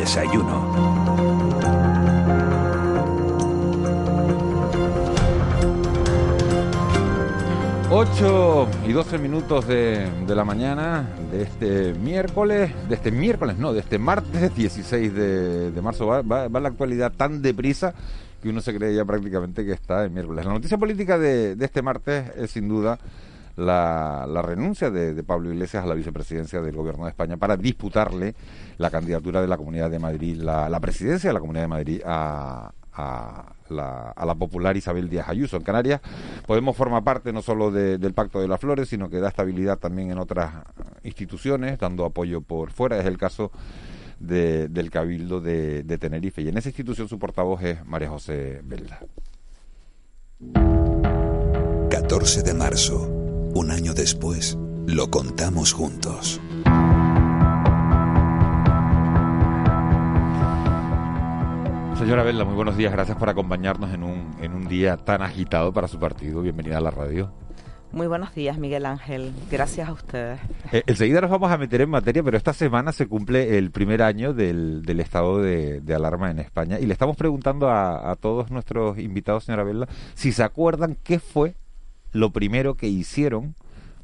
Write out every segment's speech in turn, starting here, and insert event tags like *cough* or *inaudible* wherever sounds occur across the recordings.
desayuno. 8 y 12 minutos de, la mañana de este miércoles, de este miércoles, no, de este martes *laughs* 16 de, marzo. Va, va, la actualidad tan deprisa que uno se cree ya prácticamente que está en miércoles. La noticia política de, este martes es sin duda la, renuncia de, Pablo Iglesias a la vicepresidencia del Gobierno de España para disputarle la candidatura de la Comunidad de Madrid, la, presidencia de la Comunidad de Madrid a, la, popular Isabel Díaz Ayuso. En Canarias Podemos formar parte no solo del Pacto de las Flores, sino que da estabilidad también en otras instituciones, dando apoyo por fuera. Es el caso del Cabildo de, de Tenerife. Y en esa institución su portavoz es María José Belda. 14 de marzo, un año después, lo contamos juntos. Señora Vela, muy buenos días. Gracias por acompañarnos en un, en un día tan agitado para su partido. Bienvenida a la radio. Muy buenos días, Miguel Ángel. Gracias a ustedes. Eh, enseguida nos vamos a meter en materia, pero esta semana se cumple el primer año del, del estado de, alarma en España y le estamos preguntando a, todos nuestros invitados, señora Vela, si se acuerdan qué fue lo primero que hicieron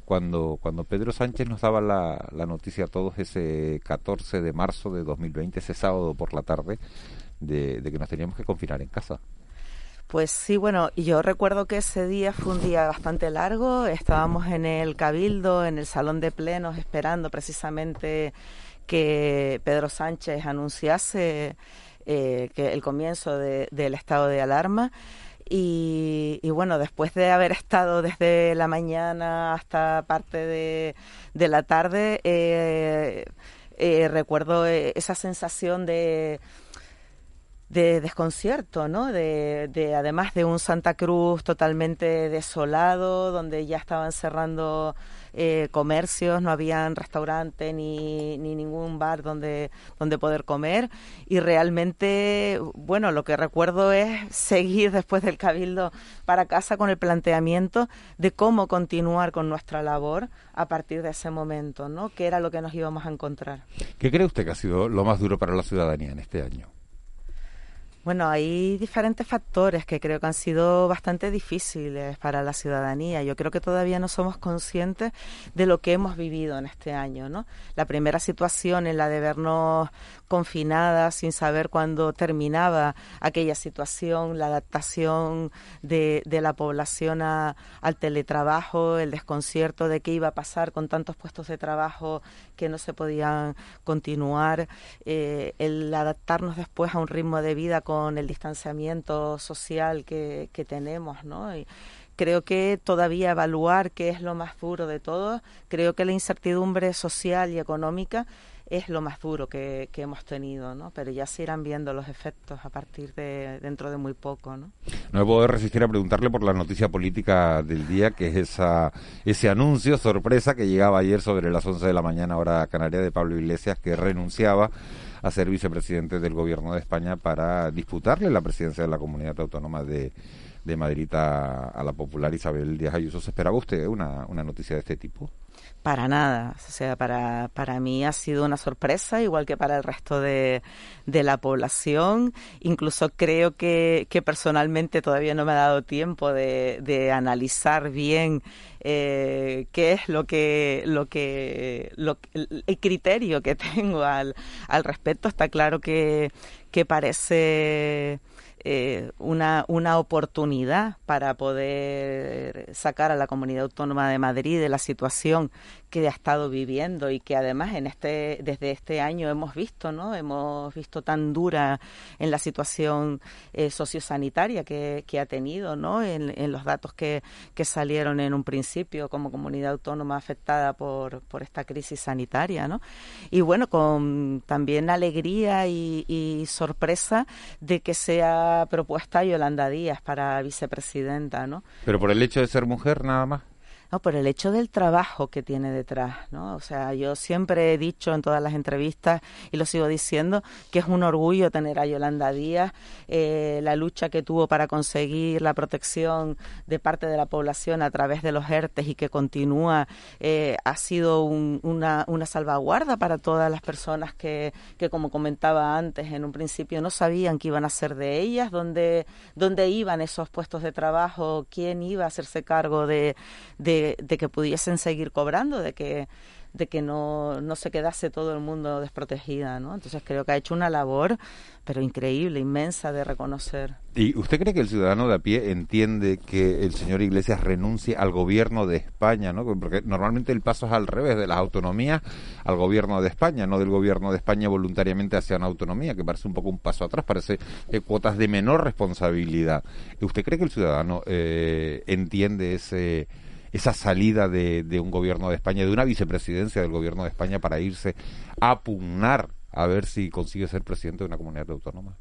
cuando, cuando Pedro Sánchez nos daba la, la noticia a todos ese 14 de marzo de 2020, ese sábado por la tarde, de, que nos teníamos que confinar en casa. Pues sí, bueno, yo recuerdo que ese día fue un día bastante largo. Estábamos en el Cabildo, en el Salón de Plenos, esperando precisamente que Pedro Sánchez anunciase eh, que el comienzo del estado de alarma. Y, bueno, después de haber estado desde la mañana hasta parte de, la tarde, eh, eh, recuerdo esa sensación de de desconcierto, ¿no? De, de, además de un Santa Cruz totalmente desolado, donde ya estaban cerrando eh, comercios, no habían restaurante ni, ni ningún bar donde, donde poder comer. Y realmente, bueno, lo que recuerdo es *laughs* seguir después del cabildo para casa con el planteamiento de cómo continuar con nuestra labor a partir de ese momento, ¿no? ¿Qué era lo que nos íbamos a encontrar? ¿Qué cree usted que ha sido lo más duro para la ciudadanía en este año? Bueno, hay diferentes factores que creo que han sido bastante difíciles para la ciudadanía. Yo creo que todavía no somos conscientes de lo que hemos vivido en este año, ¿no? La primera situación en la de vernos confinadas sin saber cuándo terminaba aquella situación, la adaptación de, de la población al teletrabajo, el desconcierto de qué iba a pasar con tantos puestos de trabajo que no se podían continuar, eh, el adaptarnos después a un ritmo de vida el distanciamiento social que, tenemos, ¿no? Y creo que todavía evaluar qué es lo más duro de todo, creo que la incertidumbre social y económica es lo más duro que, hemos tenido, ¿no? Pero ya se irán viendo los efectos a partir de dentro de muy poco, ¿no? No me puedo resistir a preguntarle por la noticia política del día, que es ese anuncio sorpresa que llegaba ayer sobre las 11 de la mañana hora canaria de Pablo Iglesias que renunciaba a ser vicepresidente del gobierno de España para disputarle la presidencia de la comunidad autónoma de, de Madrid a, la popular Isabel Díaz Ayuso. ¿Se esperaba usted una, una noticia de este tipo? Para nada, o sea, para, para mí ha sido una sorpresa, igual que para el resto de, de la población. Incluso creo que, que, personalmente todavía no me ha dado tiempo de, de analizar bien eh, qué es lo que, lo que, lo, el criterio que *laughs* tengo al, al respecto. Está claro que, que parece eh, una, una oportunidad para poder sacar a la comunidad autónoma de Madrid de la situación que ha estado viviendo y que además en este desde este año hemos visto no hemos visto tan dura en la situación eh, sociosanitaria que, que, ha tenido no en, los datos que, que, salieron en un principio como comunidad autónoma afectada por, por esta crisis sanitaria no y bueno con también alegría y, y sorpresa de que sea propuesta Yolanda Díaz para vicepresidenta no pero por el hecho de ser mujer nada más no, por el hecho del trabajo que tiene detrás, ¿no? O sea, yo siempre he dicho en todas las entrevistas y lo sigo diciendo que es un orgullo tener a Yolanda Díaz, eh, la lucha que tuvo para conseguir la protección de parte de la población a través de los ERTES y que continúa, eh, ha sido una, una salvaguarda para todas las personas que, que, como comentaba antes, en un principio no sabían qué iban a ser de ellas, dónde, dónde iban esos puestos de trabajo, quién iba a hacerse cargo de, que pudiesen seguir cobrando, de que de que no, no se quedase todo el mundo desprotegida, ¿no? Entonces creo que ha hecho una labor, pero increíble, inmensa de reconocer. ¿Y usted cree que el ciudadano de a pie entiende que el señor Iglesias renuncie al gobierno de España, ¿no? Porque normalmente el paso es al revés, de las autonomías al gobierno de España, no del gobierno de España voluntariamente hacia una autonomía, que parece un poco un paso atrás, parece eh, cuotas de menor responsabilidad. ¿Usted cree que el ciudadano eh, entiende ese esa salida de, de un gobierno de España, de una vicepresidencia del gobierno de España para irse a pugnar a ver si consigue ser presidente de una comunidad autónoma.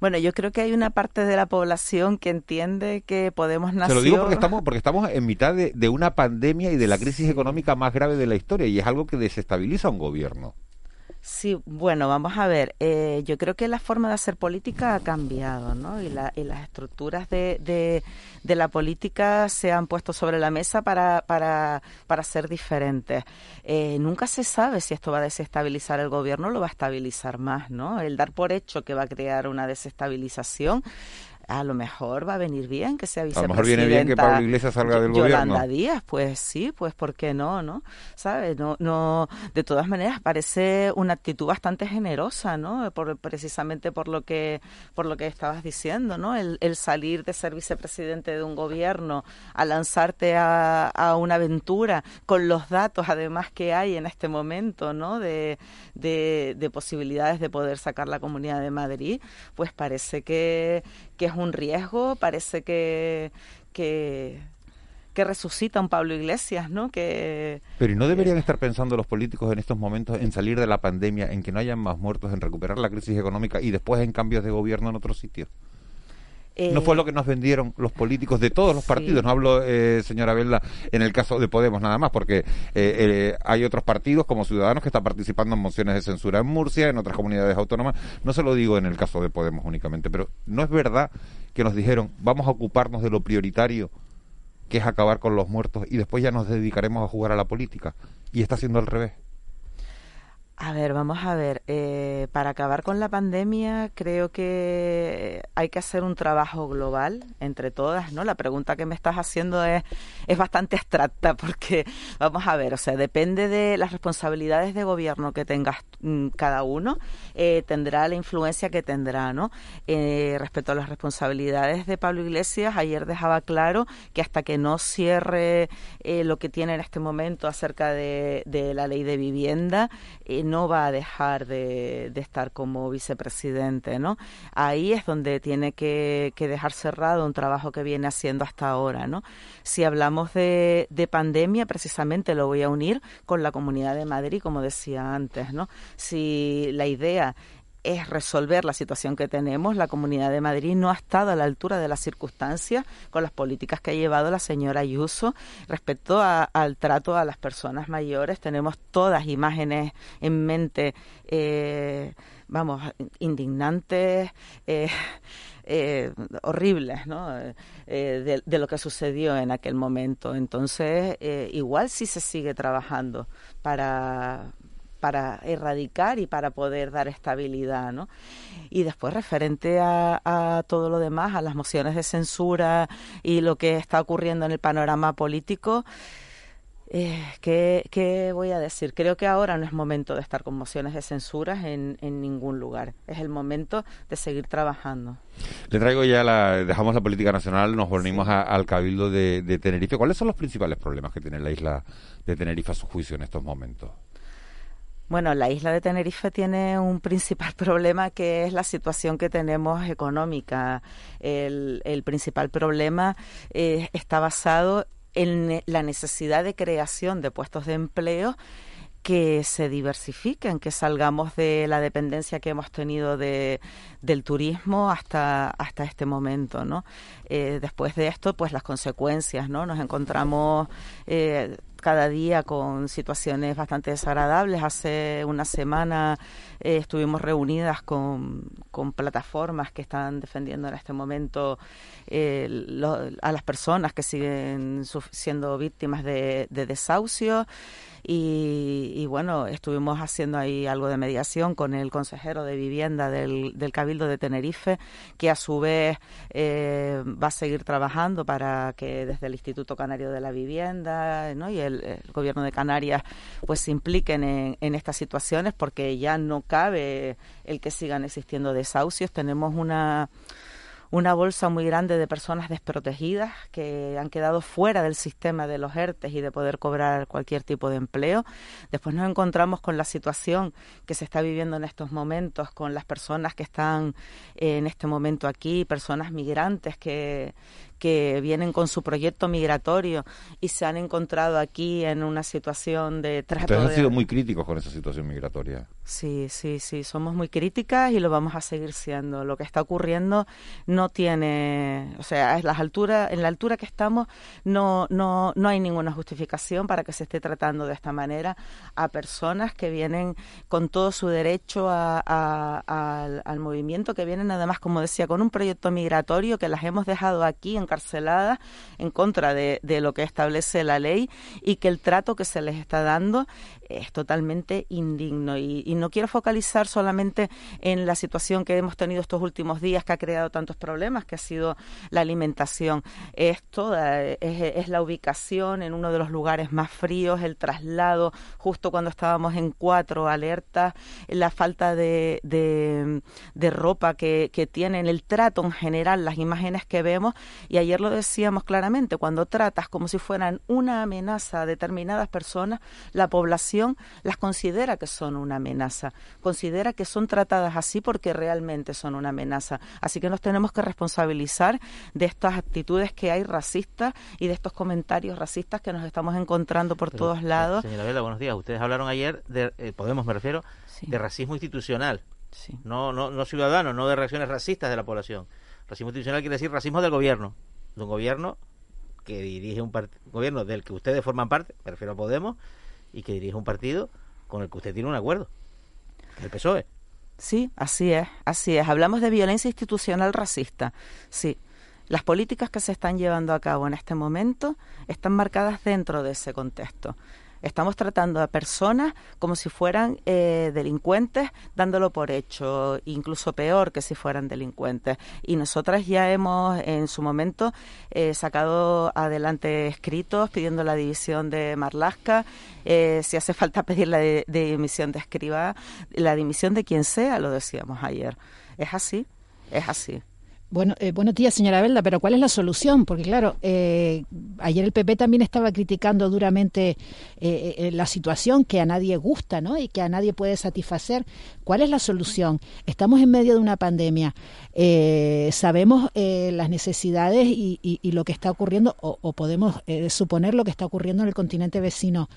Bueno, yo creo que hay una parte de la población que entiende que Podemos nació... Se lo digo porque estamos, porque estamos en mitad de, de, una pandemia y de la crisis económica más grave de la historia y es algo que desestabiliza a un gobierno. Sí, bueno, vamos a ver. Eh, yo creo que la forma de hacer política ha cambiado, ¿no? Y, la, y las estructuras de, de, la política se han puesto sobre la mesa para, para, para ser diferentes. Eh, nunca se sabe si esto va a desestabilizar el gobierno o lo va a estabilizar más, ¿no? El dar por hecho que va a crear una desestabilización a lo mejor va a venir bien que sea vicepresidenta. A lo mejor viene bien que Pablo Iglesias salga del Yolanda gobierno. Díaz, pues sí, pues ¿por qué no, no? ¿Sabes? No, no, de todas maneras parece una actitud bastante generosa, ¿no? Por, precisamente por lo que, por lo que estabas diciendo, ¿no? El, el salir de ser vicepresidente de un gobierno a lanzarte a, a, una aventura con los datos además que hay en este momento, ¿no? De, de, de posibilidades de poder sacar la Comunidad de Madrid, pues parece que, que es un riesgo, parece que, que, que resucita un Pablo Iglesias, ¿no? Que, Pero ¿y no deberían estar pensando los políticos en estos momentos en salir de la pandemia, en que no hayan más muertos, en recuperar la crisis económica y después en cambios de gobierno en otros sitios? No fue lo que nos vendieron los políticos de todos los partidos. No hablo, eh, señora Belda, en el caso de Podemos nada más, porque eh, eh, hay otros partidos como Ciudadanos que están participando en mociones de censura en Murcia, en otras comunidades autónomas. No se lo digo en el caso de Podemos únicamente, pero no es verdad que nos dijeron vamos a ocuparnos de lo prioritario, que es acabar con los muertos, y después ya nos dedicaremos a jugar a la política. Y está siendo al revés. A ver, vamos a ver. Eh, para acabar con la pandemia, creo que hay que hacer un trabajo global entre todas, ¿no? La pregunta que me estás haciendo es, es bastante abstracta *laughs* porque, vamos a ver, o sea, depende de las responsabilidades de gobierno que tengas mm, cada uno, eh, tendrá la influencia que tendrá, ¿no? Eh, respecto a las responsabilidades de Pablo Iglesias, ayer dejaba claro que hasta que no cierre lo que tiene en este momento acerca de, de la ley de vivienda, no va a dejar de, estar como vicepresidente, ¿no? Ahí es donde tiene que, dejar cerrado un trabajo que viene haciendo hasta ahora, ¿no? Si hablamos de, de pandemia, precisamente lo voy a unir con la Comunidad de Madrid, como decía antes, ¿no? Si la idea es resolver la situación que tenemos. La Comunidad de Madrid no ha estado a la altura de las circunstancias con las políticas que ha llevado la señora Ayuso respecto al trato a las personas mayores. Tenemos todas imágenes en mente, eh, vamos, indignantes. Eh, eh, horribles ¿no? de, lo que sucedió en aquel momento. Entonces, igual sí se sigue trabajando para, para erradicar y para poder dar estabilidad, ¿no? Y después referente a, todo lo demás, a las mociones de censura y lo que está ocurriendo en el panorama político, eh, ¿qué, voy a decir? Creo que ahora no es momento de estar con mociones de censura en, ningún lugar. Es el momento de seguir trabajando. Le traigo ya la, dejamos la política nacional, nos volvimos al Cabildo de, de Tenerife. ¿Cuáles son los principales problemas que tiene la isla de Tenerife a su juicio en estos momentos? Bueno, la isla de Tenerife tiene un principal *laughs* problema que es la situación que tenemos económica. El, principal problema eh, está basado en la necesidad de creación de puestos de empleo que se diversifiquen, que salgamos de la dependencia que hemos tenido de, del turismo hasta, hasta este momento, ¿no? Eh, después de esto, pues las consecuencias, ¿no? Nos encontramos eh, cada día con situaciones bastante desagradables. Hace una semana eh, estuvimos reunidas con, con, plataformas que están defendiendo en este momento a las personas que siguen siendo víctimas de, de desahucio. Y, bueno, estuvimos haciendo ahí algo de mediación con el consejero de vivienda del, del Cabildo de Tenerife, que a su vez eh, va a seguir trabajando para que desde el Instituto Canario de la Vivienda ¿no? y el, Gobierno de Canarias pues se impliquen en, en estas situaciones porque ya no cabe el que sigan existiendo desahucios. Tenemos una una bolsa muy grande de personas desprotegidas que han quedado fuera del sistema de los ERTES y de poder cobrar cualquier tipo de empleo. Después nos encontramos con la situación que se está viviendo en estos momentos con las personas que están en este momento aquí, personas migrantes que, que vienen con su proyecto migratorio y se han encontrado aquí en una situación de trato. Ustedes han sido muy críticos con esa situación migratoria. Sí, sí, sí, somos muy críticas y lo vamos a seguir siendo. Lo que está ocurriendo no tiene, o sea, es las alturas, en la altura que estamos no, no, no hay ninguna justificación para que se esté tratando de esta manera a personas que vienen con todo su derecho a, al, al movimiento, que vienen además, como decía, con un proyecto migratorio que las hemos dejado aquí en encarceladas en contra de, lo que establece la ley y que el trato que se les está dando es totalmente indigno. Y, no quiero focalizar solamente en la situación que hemos tenido estos últimos días que ha creado tantos problemas, que ha sido la alimentación. Es toda, es, la ubicación en uno de los lugares más fríos, el traslado justo cuando estábamos en cuatro alertas, la falta de, de, ropa que, que tienen, el trato en general, las imágenes que vemos y ayer lo decíamos claramente, cuando tratas como si fueran una amenaza a determinadas personas, la población las considera que son una amenaza, considera que son tratadas así porque realmente son una amenaza. Así que nos tenemos que responsabilizar de estas actitudes que hay racistas y de estos comentarios racistas que nos estamos encontrando por todos eh, lados. Señora Vela, buenos días. Ustedes hablaron ayer, de, eh, Podemos me refiero, de racismo institucional. No, no, no ciudadano, no de reacciones racistas de la población. Racismo institucional quiere decir racismo del gobierno de un gobierno que dirige un gobierno del que ustedes forman parte, me refiero a Podemos, y que dirige un partido con el que usted tiene un acuerdo, el PSOE. Sí, así es, así es. Hablamos de violencia institucional racista, sí. Las políticas que se están llevando a cabo en este momento están marcadas dentro de ese contexto. Estamos tratando a personas como si fueran eh, delincuentes, dándolo por hecho, incluso peor que si fueran delincuentes. Y nosotras ya hemos en su momento eh, sacado adelante escritos pidiendo la división de Marlasca, eh, si hace falta *laughs* pedir la dimisión de escriba, la dimisión de quien sea, lo decíamos ayer. Es así, es así. Bueno, eh, buenos días, señora Belda, pero ¿cuál es la solución? Porque claro, eh, ayer el PP también estaba criticando duramente eh, la situación que a nadie gusta, ¿no? Y que a nadie puede satisfacer. ¿Cuál es la solución? Estamos en medio de una pandemia. sabemos las necesidades y, lo que está ocurriendo, o podemos suponer lo que está ocurriendo en el continente vecino.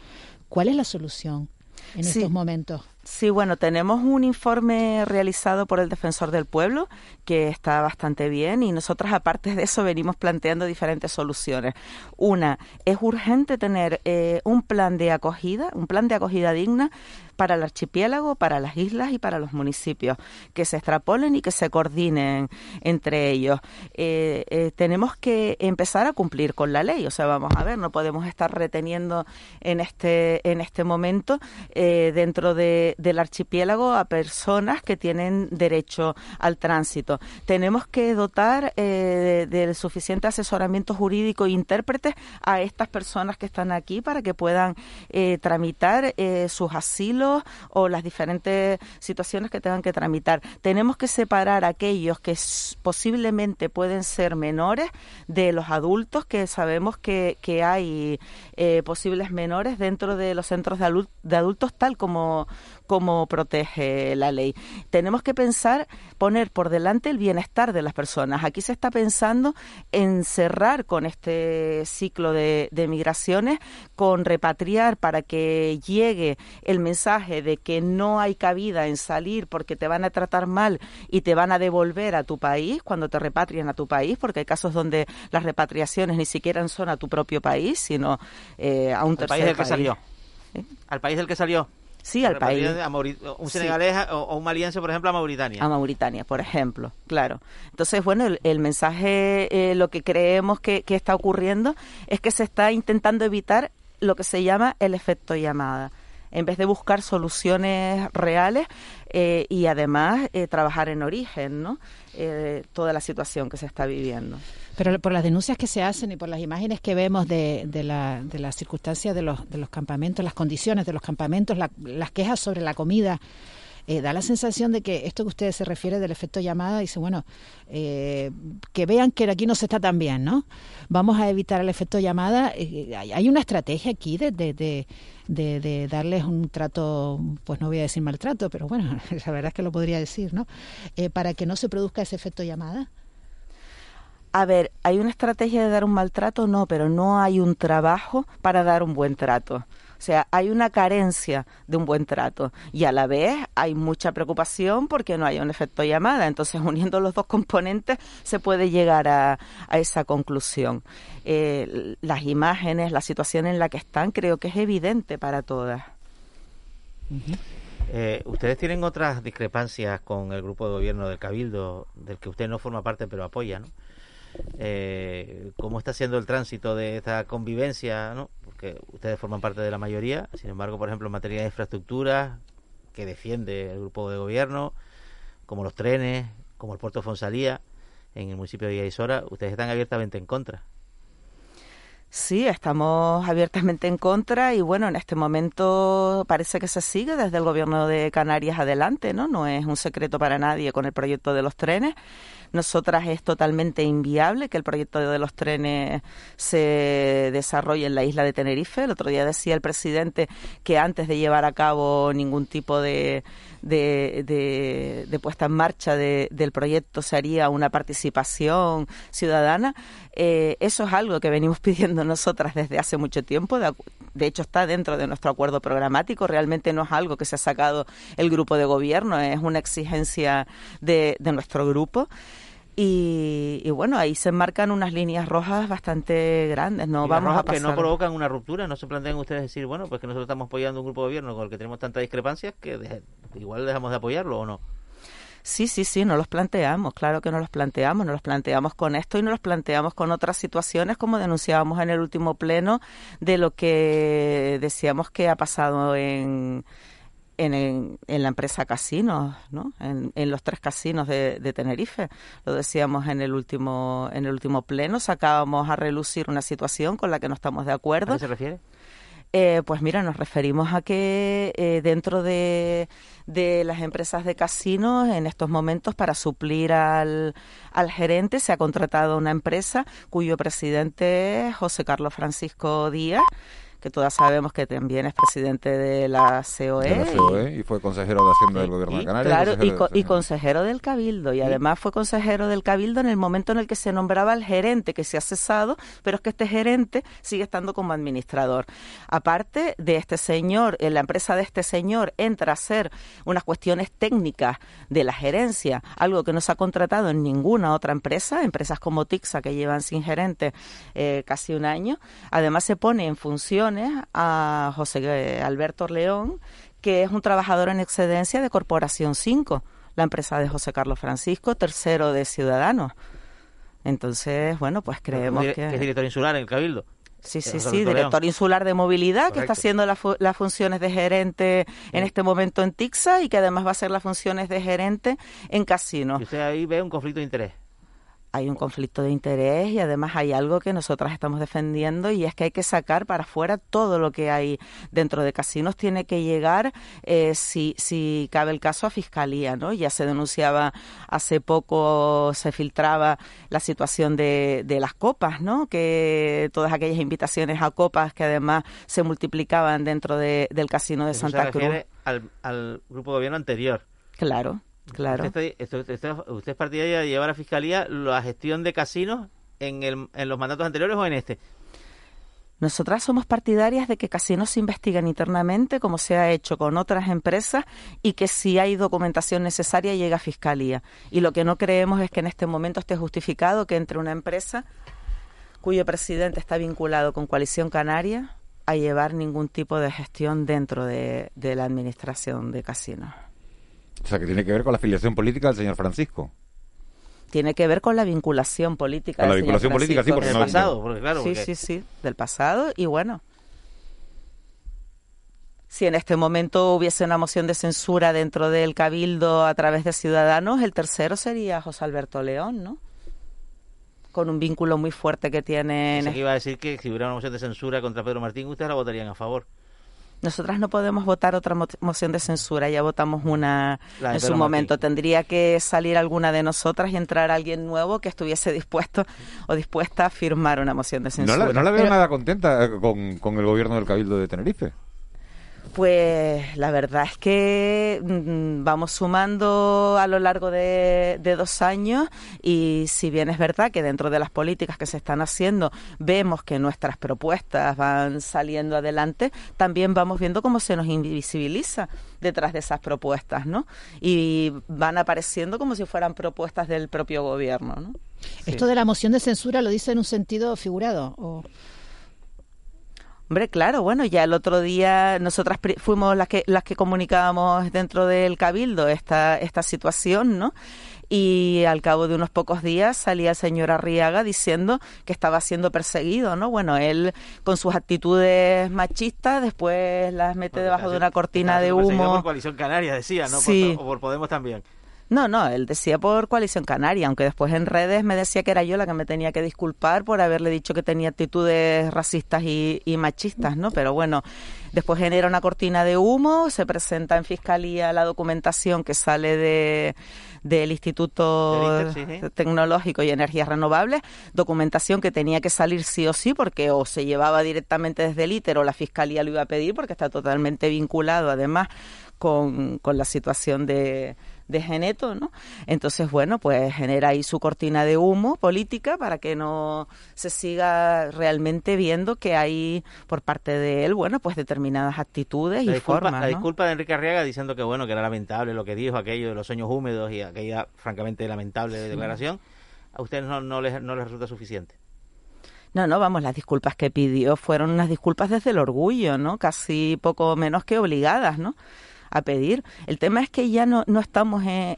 ¿Cuál es la solución en estos momentos? Sí, bueno, tenemos un informe realizado por el Defensor del Pueblo que está bastante bien y nosotros aparte de eso venimos planteando diferentes soluciones. Una, es urgente tener eh, un plan de acogida, un plan de acogida digna para el archipiélago, para las islas y para los municipios, que se extrapolen y que se coordinen entre ellos. Eh, eh, tenemos que empezar a cumplir con la ley, o sea, vamos a ver, no podemos estar reteniendo en este, en este momento eh, dentro de, del archipiélago a personas que tienen derecho al tránsito. Tenemos que dotar del suficiente asesoramiento jurídico e intérpretes a estas personas que están aquí para que puedan tramitar sus asilos o las diferentes situaciones que tengan que tramitar. Tenemos que separar aquellos que posiblemente pueden ser menores de los adultos, que sabemos que, hay eh, posibles menores dentro de los centros de adultos, tal como, como protege la ley. Tenemos que pensar, poner por delante el bienestar de las personas. Aquí se está pensando en cerrar con este ciclo de, de migraciones, con repatriar para que llegue el mensaje de que no hay cabida en salir porque te van a tratar mal y te van a devolver a tu país cuando te repatrien a tu país, porque hay casos donde las repatriaciones ni siquiera son a tu propio país, sino eh, a un tercer país. del que salió. Al país del que salió. Sí, al país. un senegalés o un maliense, por ejemplo, a Mauritania. A Mauritania, por ejemplo, claro. Entonces, bueno, el, mensaje, eh, lo que creemos que, que está ocurriendo es que se está intentando evitar lo que se llama el efecto llamada en vez de buscar soluciones reales eh, y además eh, trabajar en origen, ¿no? Eh, toda la situación que se está viviendo. Pero por las denuncias que se hacen y por las imágenes que vemos de, de, la, de las circunstancias de los, de los campamentos, las condiciones de los campamentos, las quejas sobre la comida, eh, da la sensación de que esto que usted se refiere del efecto llamada, dice, bueno, eh, que vean que aquí no se está tan bien, ¿no? Vamos a evitar el efecto llamada. Eh, hay una estrategia aquí de, de, de, darles un trato, pues no voy a decir maltrato, pero bueno, *laughs* la verdad es que lo podría decir, ¿no? para que no se produzca ese efecto llamada. A ver, ¿hay una estrategia de dar un maltrato? No, pero no hay un trabajo para dar un buen trato. O sea, hay una carencia de un buen trato y a la vez hay mucha preocupación porque no hay un efecto llamada. Entonces, *laughs* uniendo los dos componentes se puede llegar a, esa conclusión. Eh, las imágenes, la situación en la que están, creo que es evidente para todas. Eh, ustedes tienen otras discrepancias con el grupo de gobierno del Cabildo, del que usted no forma parte pero apoya, ¿no? Eh, cómo está siendo el tránsito de esta convivencia, ¿no? porque ustedes forman parte de la mayoría, sin embargo, por ejemplo, en materia de infraestructura, que defiende el grupo de gobierno, como los trenes, como el puerto Fonsalía, en el municipio de Isora, ustedes están abiertamente en contra. Sí, estamos abiertamente en contra y bueno, en este momento parece que se sigue desde el gobierno de Canarias adelante, ¿no? No es un secreto para nadie con el proyecto de los trenes. Nosotras es totalmente inviable que el proyecto de los trenes se desarrolle en la isla de Tenerife. El otro día decía el presidente que antes de llevar a cabo ningún tipo de, de, puesta en marcha del proyecto se haría una participación ciudadana. Eh, eso es algo que venimos *laughs* pidiendo nosotras desde hace mucho tiempo. De, de, hecho, está dentro de nuestro acuerdo programático. Realmente no es algo que se ha sacado el grupo de gobierno, es una exigencia de, de nuestro grupo. Y, bueno, ahí se marcan unas líneas rojas bastante grandes. No vamos a que no provocan una ruptura. No se plantean ustedes decir, bueno, pues que nosotros estamos apoyando un grupo de gobierno con el que tenemos tantas discrepancias que igual dejamos de apoyarlo o no. Sí, sí, sí, no los planteamos, claro que no los planteamos, no los planteamos con esto y no los planteamos con otras situaciones como denunciábamos en el último pleno de lo que decíamos que ha pasado en, en, en, la empresa casinos, ¿no? En, en los tres casinos de, de, Tenerife. Lo decíamos en el último en el último pleno, sacábamos a relucir una situación con la que no estamos de acuerdo. ¿A qué se refiere? Eh, pues mira, nos referimos a que eh, dentro de, de, las empresas de casinos, en estos momentos, para suplir al, al gerente, se ha contratado una empresa cuyo presidente es José Carlos Francisco Díaz que todas sabemos que también es presidente de la COE. De la COE y, fue consejero de Hacienda del Gobierno de Canarias. Claro, y, consejero, del Cabildo. Y además fue consejero del Cabildo en el momento en el que se nombraba el gerente, que se ha cesado, pero es que este gerente sigue estando como administrador. Aparte de este señor, en la empresa de este señor entra a hacer unas cuestiones técnicas de la gerencia, algo que no se ha contratado en ninguna otra empresa, empresas como Tixa que llevan sin gerente eh, casi un año. Además se pone en función a José eh, Alberto León, que es un trabajador en excedencia de Corporación 5, la empresa de José Carlos Francisco, tercero de Ciudadanos. Entonces, bueno, pues creemos que... es director insular en el Cabildo. Sí, sí, sí, director insular de movilidad, que está haciendo las funciones de gerente en este momento en Tixa y que además va a hacer las funciones de gerente en Casino. ¿Y usted ahí ve un conflicto de interés? Hay un conflicto de interés y además hay algo que nosotras estamos defendiendo y es que hay que sacar para afuera todo lo que hay dentro de casinos. Tiene que llegar eh, si, si cabe el caso a fiscalía no ya se denunciaba hace poco se filtraba la situación de, de las copas no que todas aquellas invitaciones a copas que además se multiplicaban dentro de, del casino de Santa Cruz. al, al grupo de gobierno anterior. Claro Claro. ¿Usted, es partidaria de llevar a Fiscalía la gestión de casinos en, el, en los mandatos anteriores o en este? Nosotras somos partidarias de que casinos se investiguen internamente, como se ha hecho con otras empresas, y que si hay documentación necesaria llegue a Fiscalía. Y lo que no creemos es que en este momento esté justificado que entre una empresa cuyo presidente está vinculado con Coalición Canaria a llevar ningún tipo de gestión dentro de la administración de casinos. O sea, que tiene que ver con la afiliación política del señor Francisco. Tiene que ver con la vinculación política. Con la vinculación política, sí, porque del pasado, porque claro. Sí, sí, sí, del pasado y bueno. Si en este momento hubiese una moción de censura dentro del Cabildo a través de Ciudadanos, el tercero sería José Alberto León, ¿no? Con un vínculo muy fuerte que tiene. que iba a decir que si hubiera una moción de censura contra Pedro Martín, ustedes la votarían a favor. Nosotras no podemos votar otra moción de censura, ya votamos una en su momento. Tendría que salir alguna de nosotras y entrar alguien nuevo que estuviese dispuesto o dispuesta a firmar una moción de censura. No la, veo nada contenta con, con el gobierno del Cabildo de Tenerife. Pues la verdad es que mm, vamos sumando a lo largo de, dos años y si bien es verdad que dentro de las políticas que se están haciendo vemos que nuestras propuestas van saliendo adelante, también vamos viendo cómo se nos invisibiliza detrás de esas propuestas, ¿no? Y van apareciendo como si fueran propuestas del propio gobierno, ¿no? Esto de la moción de censura lo dice en un sentido figurado o Hombre, claro, bueno, ya el otro día nosotras fuimos las que las que comunicábamos dentro del cabildo esta esta situación, ¿no? Y al cabo de unos pocos días salía el señor Arriaga diciendo que estaba siendo perseguido, ¿no? Bueno, él con sus actitudes machistas después las mete debajo de una cortina de humo. Por coalición canaria decía, ¿no? Sí. o por Podemos también. No, no, él decía por coalición canaria, aunque después en redes me decía que era yo la que me tenía que disculpar por haberle dicho que tenía actitudes racistas y, machistas, ¿no? Pero bueno, después genera una cortina de humo, se presenta en fiscalía la documentación que sale de del Instituto Tecnológico y Energías Renovables, documentación que tenía que salir sí o sí porque o se llevaba directamente desde el ITER o la Fiscalía lo iba a pedir porque está totalmente vinculado además con, con la situación de, de Geneto, ¿no? Entonces, bueno, pues genera ahí su cortina de humo política para que no se siga realmente viendo que hay por parte de él, bueno, pues determinadas actitudes y formas. La disculpa de Enrique Arriaga diciendo que, bueno, que era lamentable lo que dijo, aquello de los sueños húmedos y aquella francamente lamentable declaración, ¿a ustedes no, no, les, no les resulta suficiente? No, no, vamos, las disculpas que pidió fueron unas disculpas desde el orgullo, ¿no? Casi poco menos que obligadas, ¿no? A pedir. El tema es que ya no, no estamos en,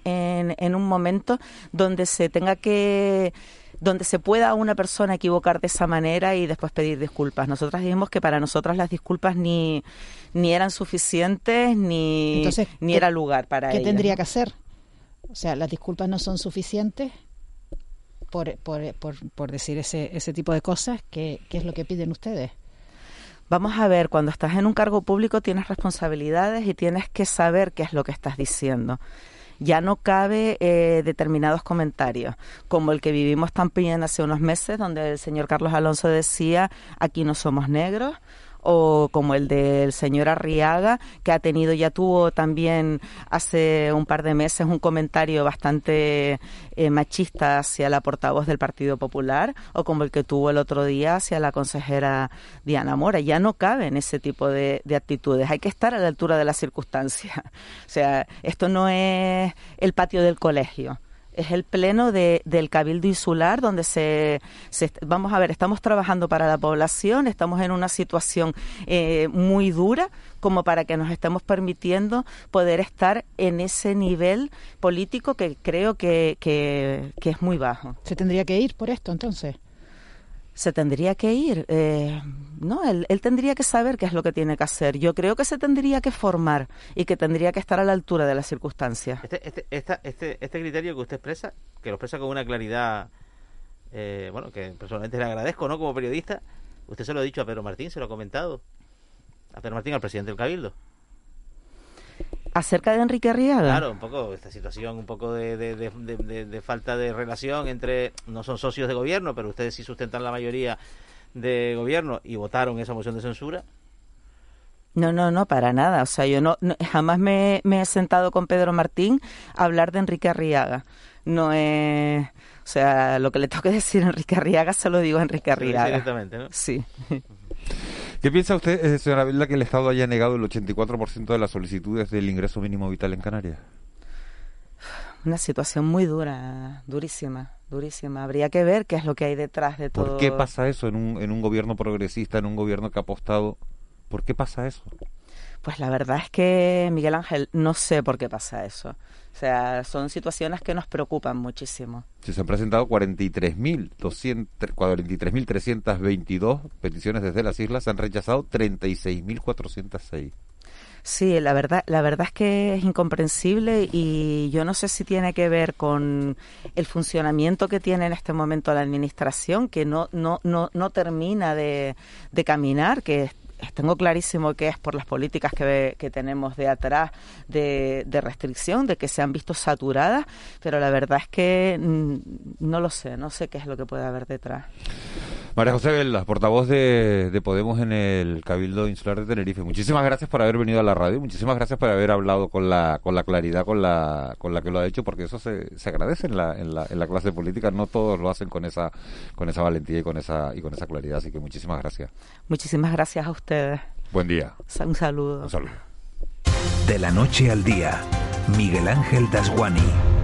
en, un momento donde se tenga que donde se pueda una persona equivocar de esa manera y después pedir disculpas. Nosotras dijimos que para nosotras las disculpas ni, ni eran suficientes ni, ni era lugar para ¿Qué tendría que hacer? O sea, las disculpas no son suficientes por, por, por, por decir ese, ese tipo de cosas. ¿Qué, ¿Qué es lo que piden ustedes? Vamos a ver, cuando estás en un cargo público tienes responsabilidades y tienes que saber qué es lo que estás diciendo. Ya no cabe eh, determinados comentarios, como el que vivimos también hace unos meses, donde el señor Carlos Alonso decía, aquí no somos negros, o como el del señor Arriaga, que ha tenido, ya tuvo también hace un par de meses un comentario bastante eh, machista hacia la portavoz del Partido Popular, o como el que tuvo el otro día hacia la consejera Diana Mora. Ya no cabe en ese tipo de, de actitudes. Hay que estar a la altura de las circunstancias. *laughs* O sea, esto no es el patio del colegio es el pleno de, del Cabildo Insular donde se, vamos a ver, estamos trabajando para la población, estamos en una situación eh, muy dura como para que nos estemos permitiendo poder estar en ese nivel político que creo que, que, que es muy bajo. ¿Se tendría que ir por esto entonces? Se tendría que ir. Eh, no, él, tendría que saber qué es lo que tiene que hacer. Yo creo que se tendría que formar y que tendría que estar a la altura de las circunstancias. Este, este, este, este criterio que usted expresa, que lo expresa con una claridad eh, bueno, que personalmente le agradezco, ¿no? Como periodista, usted se lo ha dicho a Pedro Martín, se lo ha comentado. A Pedro Martín, al presidente del Cabildo. Acerca de Enrique Arriaga. Claro, un poco esta situación, un poco de, de, falta de relación entre, no son socios de gobierno, pero ustedes sí sustentan la mayoría de gobierno y votaron esa moción de censura. No, no, no, para nada. O sea, yo no, jamás me, he sentado con Pedro Martín a hablar de Enrique Arriaga. No es, o sea, lo que le tengo que *laughs* decir a Enrique Arriaga se lo digo a Enrique Arriaga. directamente, ¿no? Sí. *laughs* ¿Qué piensa usted, eh, señora Vilda, que el Estado haya negado el 84% de las solicitudes del ingreso mínimo vital en Canarias? Una situación muy dura, durísima, durísima. Habría que ver qué es lo que hay detrás de todo. ¿Por qué pasa eso en un, en un gobierno progresista, en un gobierno que ha apostado? ¿Por qué pasa eso? Pues la verdad es que, Miguel Ángel, no sé por qué pasa eso. O sea, son situaciones que nos preocupan muchísimo. Se han presentado 43.322 peticiones desde las islas, se han rechazado 36.406. Sí, la verdad, la verdad es que es incomprensible y yo no sé si tiene que ver con el funcionamiento que tiene en este momento la administración, que no, no, no, no termina de, de caminar, que tengo clarísimo que es por las políticas que, que tenemos de atrás de, de, restricción, de que se han visto saturadas, pero la verdad es que mm, no lo sé, no sé qué es lo que puede haber detrás. María José Vela, portavoz de, de, Podemos en el Cabildo Insular de Tenerife. Muchísimas gracias por haber venido a la radio, muchísimas gracias por haber hablado con la, con la claridad con la, con la que lo ha hecho, porque eso se, se agradece en la, en, la, en la clase política. No todos lo hacen con esa, con esa valentía y con esa, y con esa claridad. Así que muchísimas gracias. Muchísimas gracias a ustedes. Buen día. Un saludo. Un saludo. De la noche al día, Miguel Ángel Dasguani.